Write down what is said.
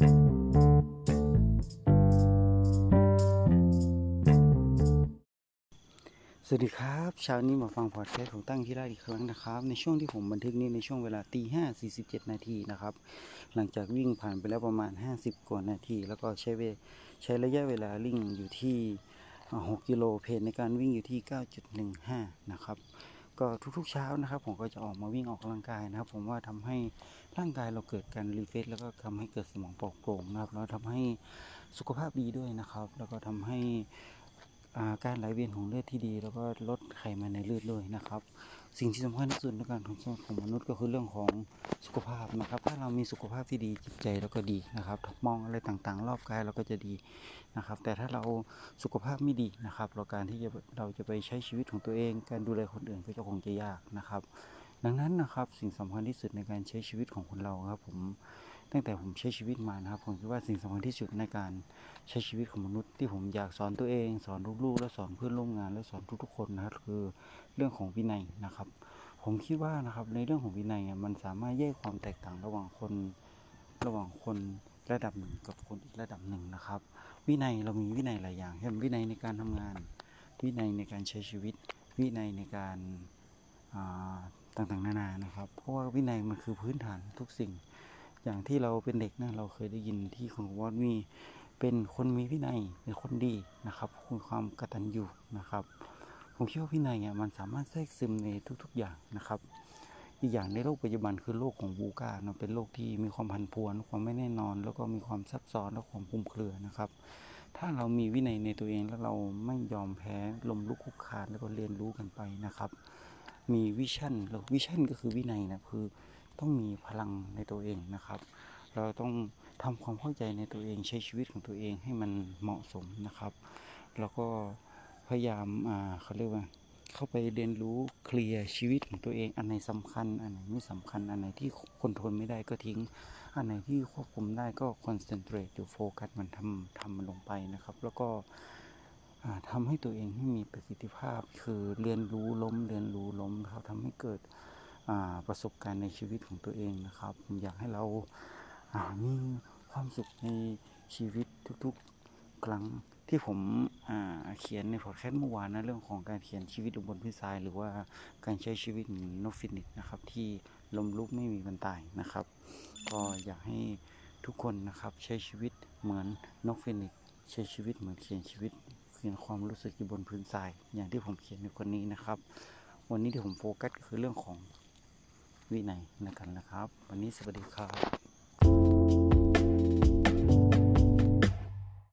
สวัสดีครับเช้านี้มาฟังพอดแคสต์ของตั้งที่ได้อีกครั้งนะครับ ในช่วงที่ผมบันทึกนี้ในช่วงเวลาตีห้าสี่สิบเจ็ดนาทีนะครับ หลังจากวิ่งผ่านไปแล้วประมาณ50กว่านาที แล้วก็ใช้เวใช้ระยะเวลาวิ่งอยู่ที่อ่า6กิโลเพจในการวิ่งอยู่ที่9.15นะครับ ก็ทุกๆเช้านะครับ ผมก็จะออกมาวิ่งออกกำลังกายนะครับ ผมว่าทำให้ร่างกายเราเกิดการรีเฟซแล้วก็ทำให้เกิดสมองปลอดโปร่งนะครับแล้วทำให้สุขภาพดีด้วยนะครับ แล้วก็ทำให้ การไหลเวียนของเลือดที่ดี แล้วก็ลดไขมันในเลือดด้วยนะครับ สิ่งที่สำคัญที่สุดในการของของมนุษย์ก็คือเรื่องของสุขภาพนะครับ ถ้าเรามีสุขภาพที่ดีจิตใจเราก็ดีนะครับ มองอะไรต่างๆ รอบกายเราก็จะดีนะครับ แต่ถ้าเราสุขภาพไม่ดีนะครับเราการที่จะเราจะไปใช้ชีวิตของตัวเอง การดูแลคนอื่นก็จะคงจะยากนะครับ ดังนั้นนะครับสิ่งสำคัญที่สุดในการใช้ชีวิตของคนเราครับผม ตั้งแต่ผมใช้ชีวิตมานะครับ ผมคิดว่าสิ่งสำคัญที่สุดในการใช้ชีวิตของมนุษย์ที่ผมอยากสอนตัวเอง สอนลูกๆและสอนเพื่อนร่วมงาน และสอนทุกๆคนนะครับคือเรื่องของวินัยนะครับ ผมคิดว่านะครับในเรื่องของวินัยมันสามารถแยกความแตกต่างระหว่างคนระหว่างคนระดับหนึ่งกับคนอีกระดับหนึ่งนะครับ วินัยเรามีวินัยหลายอย่างเช่นวินัยในการทำงาน วินัยในการใช้ชีวิต วินัยในการต่างๆนานานะครับ เพราะว่าวินัยมันคือพื้นฐานทุกสิ่ง อย่างที่เราเป็นเด็กนะเราเคยได้ยินที่คุณวอดมีเป็นคนมีวินัยเป็นคนดีนะครับมีความกตัญญูนะครับ ผมคิดว่าวินัยอะมันสามารถแทรกซึมในทุก ๆอย่างนะครับ อีกอย่างในโลกปัจจุบันคือโลกของบูกาเนาะเป็นโลกที่มีความผันผวนความไม่แน่นอน แล้วก็มีความซับซ้อนและความคลุมเครือนะครับ ถ้าเรามีวินัยในตัวเองแล้วเราไม่ยอมแพ้ลมลุกคลุกคลานแล้วก็เรียนรู้กันไปนะครับ มีวิชั่นแล้ววิชั่นก็คือวินัยนะคือ ต้องมีพลังในตัวเองนะครับ เราต้องทำความเข้าใจในตัวเองใช้ชีวิตของตัวเองให้มันเหมาะสมนะครับ แล้วก็พยายามอ่าเขาเรียกว่าเข้าไปเรียนรู้เคลียร์ชีวิตของตัวเอง อันไหนสำคัญ อันไหนไม่สำคัญ อันไหนที่คนทนไม่ได้ก็ทิ้ง อันไหนที่ควบคุมได้ก็คอนเซนเทรตอยู่โฟกัสมันทำทำมันลงไปนะครับ แล้วก็อ่าทำให้ตัวเองให้มีประสิทธิภาพคือเรียนรู้ล้มเรียนรู้ล้มครับทำให้เกิด ประสบการณ์ในชีวิตของตัวเองนะครับ ผมอยากให้เรามีความสุขในชีวิตทุกๆ ครั้งที่ผมเขียนในพอดแคสต์เมื่อวานนะเรื่องของการเขียนชีวิตบนพื้นทราย หรือว่าการใช้ชีวิตนกฟีนิกซ์นะครับที่ล้มลุกไม่มีวันตายนะครับ ก็อยากให้ทุกคนนะครับใช้ชีวิตเหมือนนกฟีนิกซ์ใช้ชีวิตเหมือนเขียนชีวิตเขียนความรู้สึกอยู่บนพื้นทราย อย่างที่ผมเขียนในคนนี้นะครับ วันนี้ที่ผมโฟกัสก็คือเรื่องของ วินัยในกันนะครับ วันนี้สวัสดีครับ